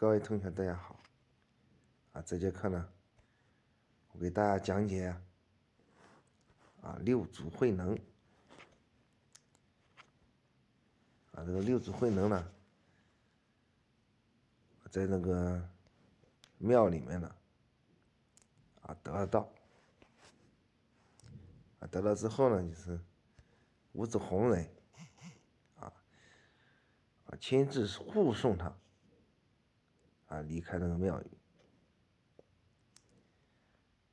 各位同学，大家好！啊，这节课呢，我给大家讲解啊六祖慧能。啊，这个六祖慧能呢，在那个庙里面呢，啊得了道。啊，得了之后呢，就是五子红人，啊啊亲自护送他。啊，离开那个庙宇。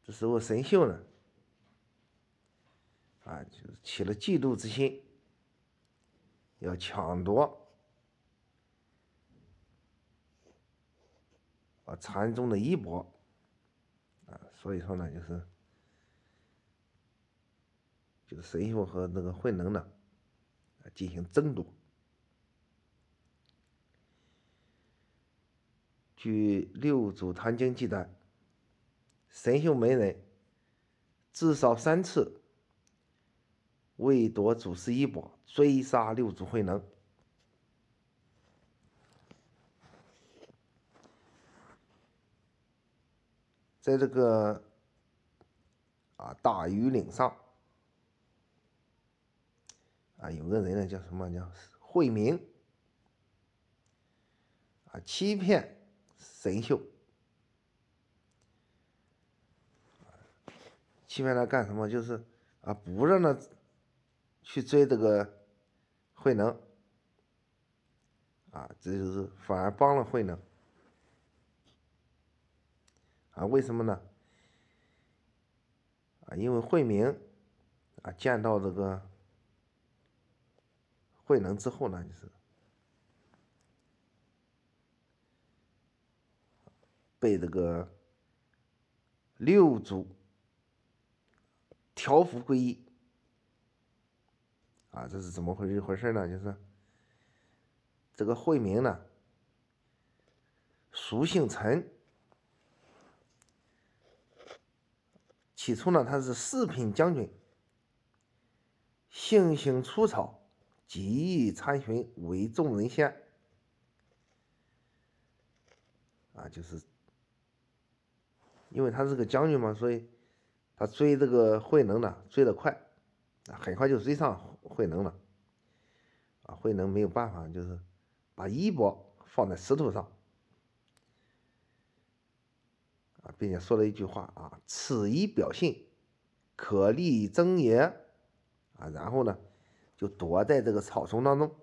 这时候神秀呢，啊，就是起了嫉妒之心，要抢夺啊禅宗的衣钵，啊，所以说呢，就是就是神秀和那个慧能呢，进行争夺。据《六祖坛经》记载，神秀门人至少三次为夺祖师衣钵，追杀六祖慧能。在这个啊大庾岭上啊，有个人呢叫什么叫慧明啊，欺骗。神秀，欺骗他干什么？就是啊，不让他去追这个慧能，啊，这就是反而帮了慧能，啊，为什么呢？啊，因为慧明啊见到这个慧能之后呢，就是。被这个六祖调伏皈依啊，这是怎么回事？回事呢？就是这个慧明呢，俗姓陈，起初呢他是四品将军，性行粗草，极易参寻，为众人先啊，就是。因为他是个将军嘛，所以他追这个慧能呢，追得快，啊，很快就追上慧能了。啊，慧能没有办法，就是把衣钵放在石头上，啊，并且说了一句话啊：“此衣表信，可立真也。”啊，然后呢，就躲在这个草丛当中。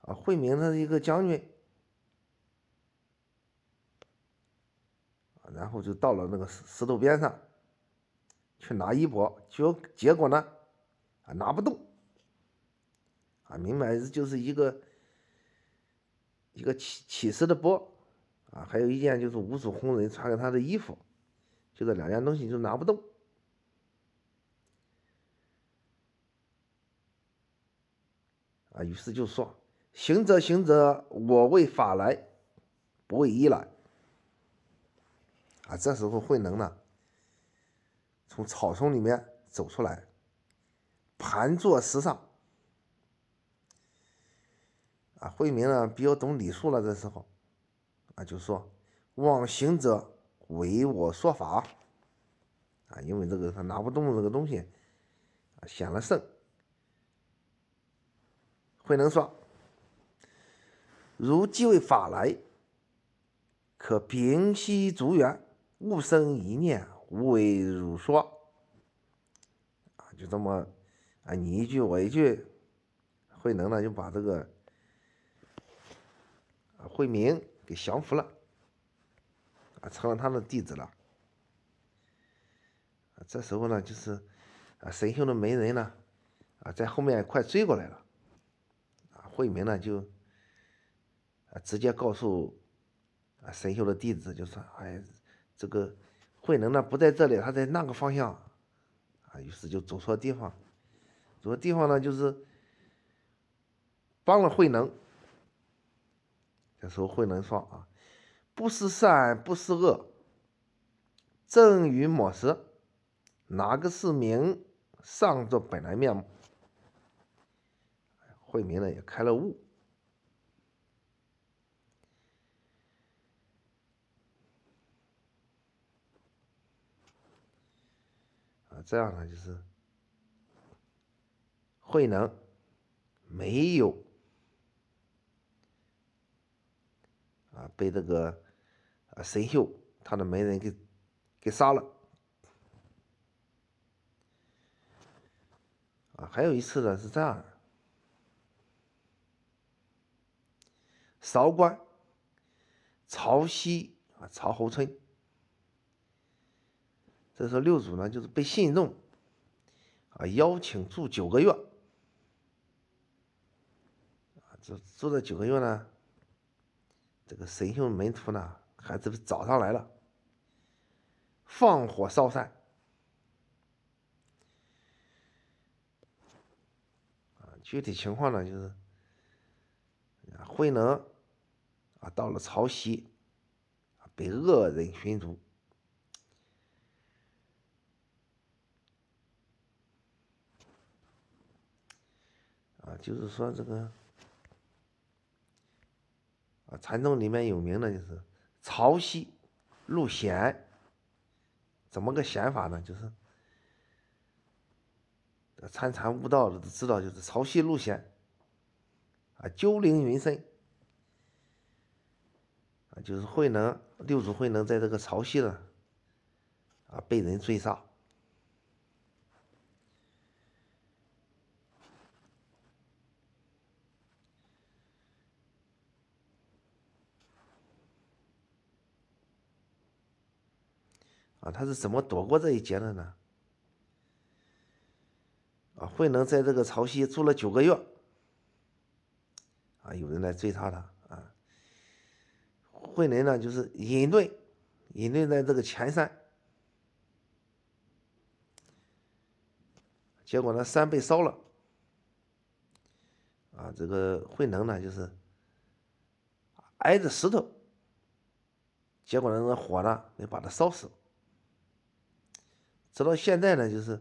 啊，慧明他是一个将军。然后就到了那个石石头边上，去拿衣钵，结结果呢，啊拿不动，啊明白这就是一个一个起起石的钵，啊还有一件就是五祖弘忍传给他的衣服，就这两件东西就拿不动，啊于是就说行者行者，我为法来，不为衣来。啊，这时候慧能呢，从草丛里面走出来，盘坐石上。啊，慧明呢比较懂礼数了，这时候，啊，就说：“望行者为我说法。”啊，因为这个他拿不动这个东西，啊，显了圣。慧能说：“如即为法来，可平息诸缘。”勿生一念，无为如说，啊，就这么，啊，你一句我一句，慧能呢就把这个，啊，慧明给降服了，啊，成了他的弟子了，啊，这时候呢就是，啊，神秀的媒人呢，啊，在后面快追过来了，啊，慧明呢就，啊，直接告诉，啊，神秀的弟子就说，哎。这个慧能呢不在这里，他在那个方向，啊，于是就走错地方，走错地方呢就是帮了慧能。这时候慧能说啊，不是善，不是恶，正与抹失，哪个是明？上作本来面目。慧明呢也开了悟，啊，这样呢就是慧能没有啊被这个啊神秀他的媒人给给杀了。啊，还有一次呢是这样，韶关曹溪啊曹侯村。这时候六祖呢，就是被信众啊邀请住九个月，啊，住住了九个月呢，这个神秀门徒呢，还是找上来了，放火烧山，具体情况呢，就是慧能啊到了潮汐，被恶人寻逐。就是说这个啊，禅宗里面有名的，就是潮汐入显，怎么个显法呢？就是参禅悟道的都知道，就是潮汐入显啊，鸠灵云深啊，就是慧能六祖慧能在这个潮汐呢啊，被人追杀。啊，他是怎么躲过这一劫的呢？啊，慧能在这个潮汐住了九个月，啊，有人来追杀他，啊，慧能呢就是隐遁，隐遁在这个前山，结果呢山被烧了，啊，这个慧能呢就是挨着石头，结果呢那火呢没把他烧死。直到现在呢，就是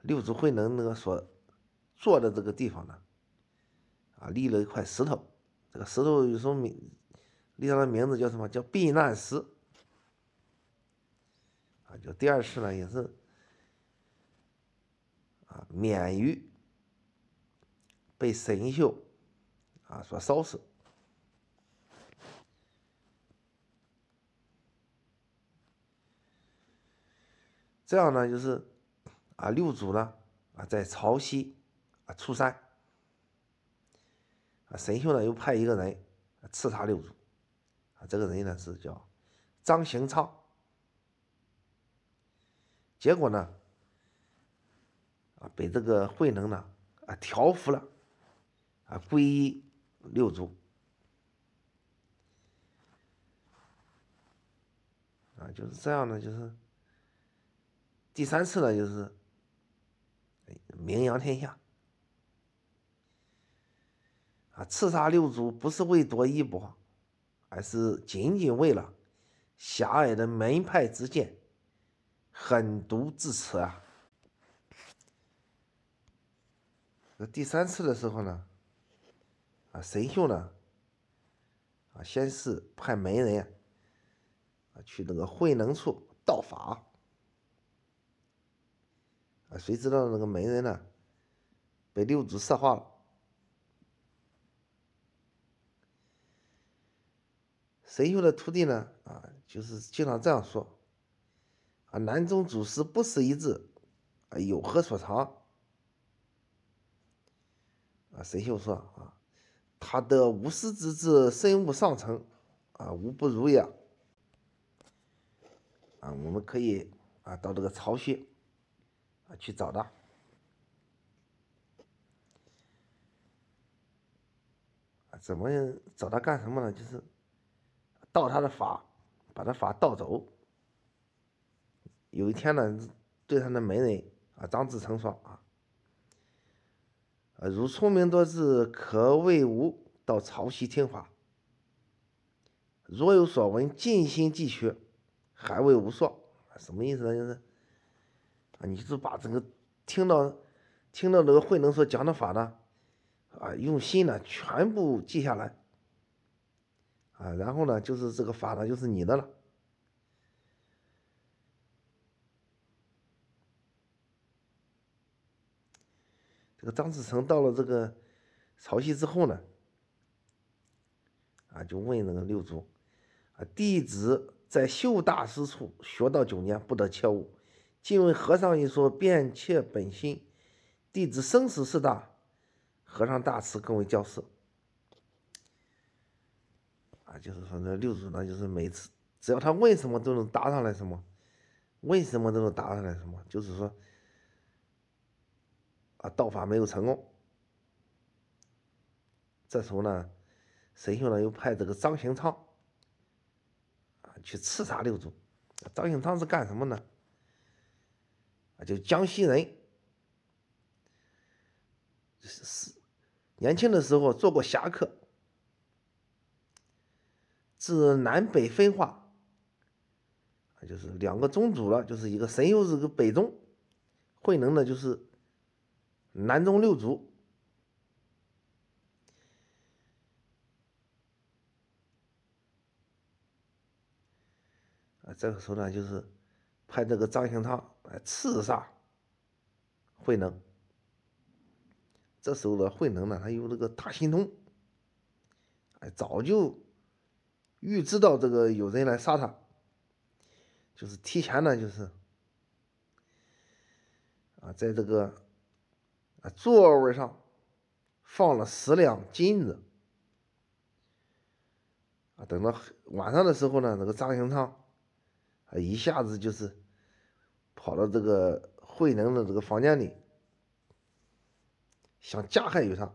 六祖慧能那个所坐的这个地方呢，啊，立了一块石头，这个石头有什么名？立上的名字叫什么？叫避难石。啊，就第二次呢，也是啊，免于被神秀啊所烧死。这样呢，就是啊，六祖呢啊，在潮汐啊出山。啊，神秀呢又派一个人刺杀六祖。啊，这个人呢是叫张行昌，结果呢啊，被这个慧能呢啊调服了啊，皈依六祖。啊，就是这样呢，就是。第三次呢，就是名扬天下啊！刺杀六祖不是为夺衣钵，而是仅仅为了狭隘的门派之见，狠毒至此啊！那第三次的时候呢，啊，神秀呢，啊，先是派门人啊去那个慧能处道法。啊，谁知道那个媒人呢？被六祖石化了。神秀的徒弟呢？啊，就是经常这样说：啊，南宗祖师不识一字，啊，有何所长？啊，神秀说：啊，他得无师之智，身悟上乘，啊，无不如也。啊，我们可以啊，到这个巢穴。去找他，怎么找他干什么呢？就是盗他的法，把他法盗走。有一天呢，对他的门人啊张志成说啊，如聪明多智，可为吾到潮汐听法。若有所闻，尽心记学，还为吾说。什么意思呢？就是。你就把这个听到听到这个慧能所讲的法呢，啊，用心呢全部记下来，啊，然后呢就是这个法呢就是你的了。这个张志诚到了这个潮汐之后呢，啊，就问那个六祖，啊，弟子在秀大师处学到九年，不得切误。敬畏和尚一说，便切本心。弟子生死事大，和尚大慈，更为教示。啊，就是说那六祖呢，就是每次只要他问什么，都能答上来什么，问什么都能答上来什么，就是说。啊，道法没有成功。这时候呢，神秀呢又派这个张行昌啊去刺杀六祖。张行昌是干什么呢？就江西人，是年轻的时候做过侠客，自南北分化，就是两个宗主了，就是一个神秀是个北宗，慧能呢就是。南宗六祖啊，这个时候呢，就是派这个张行昌来刺杀慧能。这时候的慧能呢，他有这个大心通，哎，早就预知到这个有人来杀他，就是提前呢，就是啊，在这个。啊，座位上放了十两金子。啊，等到晚上的时候呢，那个张行昌啊，一下子就是跑到这个慧能的这个房间里，想加害于他。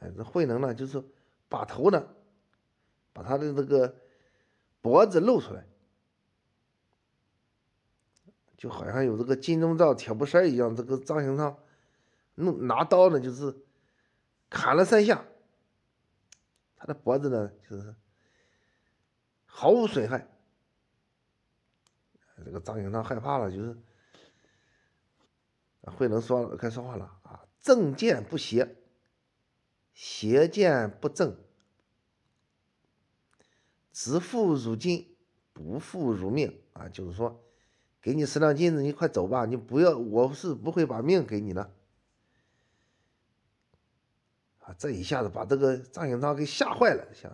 哎，这慧能呢，就是把头呢，把他的这个脖子露出来。就好像有这个金钟罩铁布衫一样，这个张行昌弄拿刀呢，就是砍了三下，他的脖子呢就是毫无损害。这个张行昌害怕了，就是慧能说了，开始说话了啊，正见不邪，邪见不正，只负汝金，不负汝命啊，就是说。给你十两金子，你快走吧！你不要，我是不会把命给你的。啊，这一下子把这个张行昌给吓坏了，想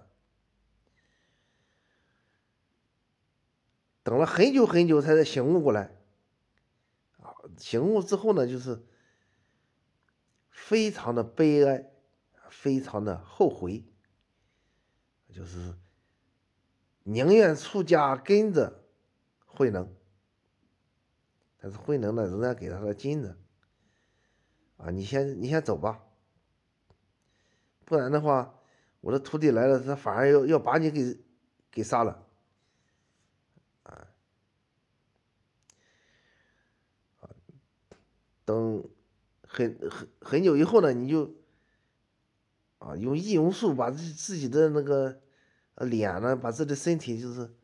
等了很久很久，才醒悟过来。啊，醒悟之后呢，就是非常的悲哀，非常的后悔，就是宁愿出家跟着慧能。但是慧能呢，仍然给他的金子，啊，你先你先走吧，不然的话，我的徒弟来了，他反而要要把你给给杀了，等很很很久以后呢，你就啊用易容术把自自己的那个脸呢，把自己的身体就是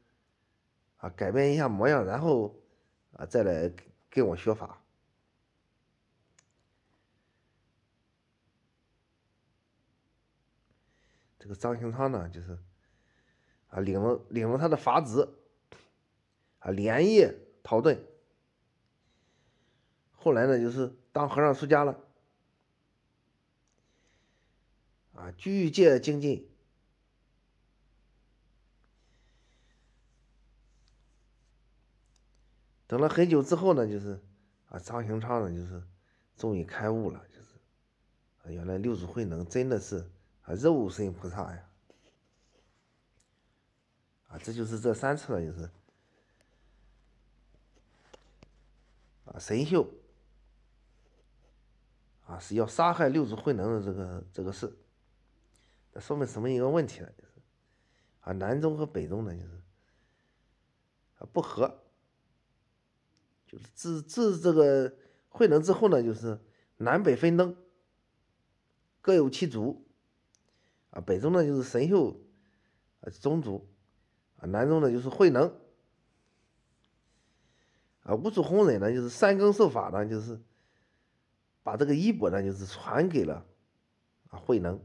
啊改变一下模样，然后。啊，再来跟我学法。这个张行昌呢，就是啊，领了领了他的法旨，啊，连夜逃遁。后来呢，就是当和尚出家了，啊，具戒精进。等了很久之后呢，就是啊，张行昌呢，就是终于开悟了，就是啊，原来六祖慧能真的是啊肉身菩萨呀，啊，这就是这三次了，就是啊神秀啊是要杀害六祖慧能的这个这个事，那说明什么一个问题呢？就是啊南宗和北宗呢，就是啊不和。就是自自这个慧能之后呢，就是南北分灯，各有其主。啊，北宗呢就是神秀，啊宗主，啊南宗呢就是慧能。啊五祖弘忍呢就是三更受法呢，就是把这个衣钵呢就是传给了啊慧能，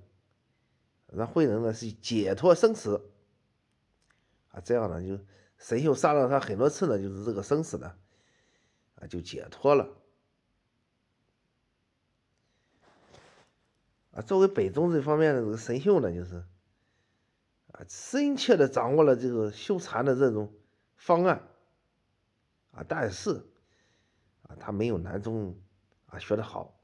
让慧能呢是解脱生死。啊这样呢就神秀杀了他很多次呢，就是这个生死呢。啊就解脱了。啊，作为北宗这方面的这个神秀呢，就是啊深切的掌握了这个修禅的这种方案啊，但是啊他没有南宗啊学的好。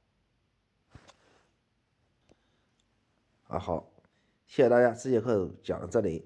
啊好，谢谢大家，这节课讲到这里。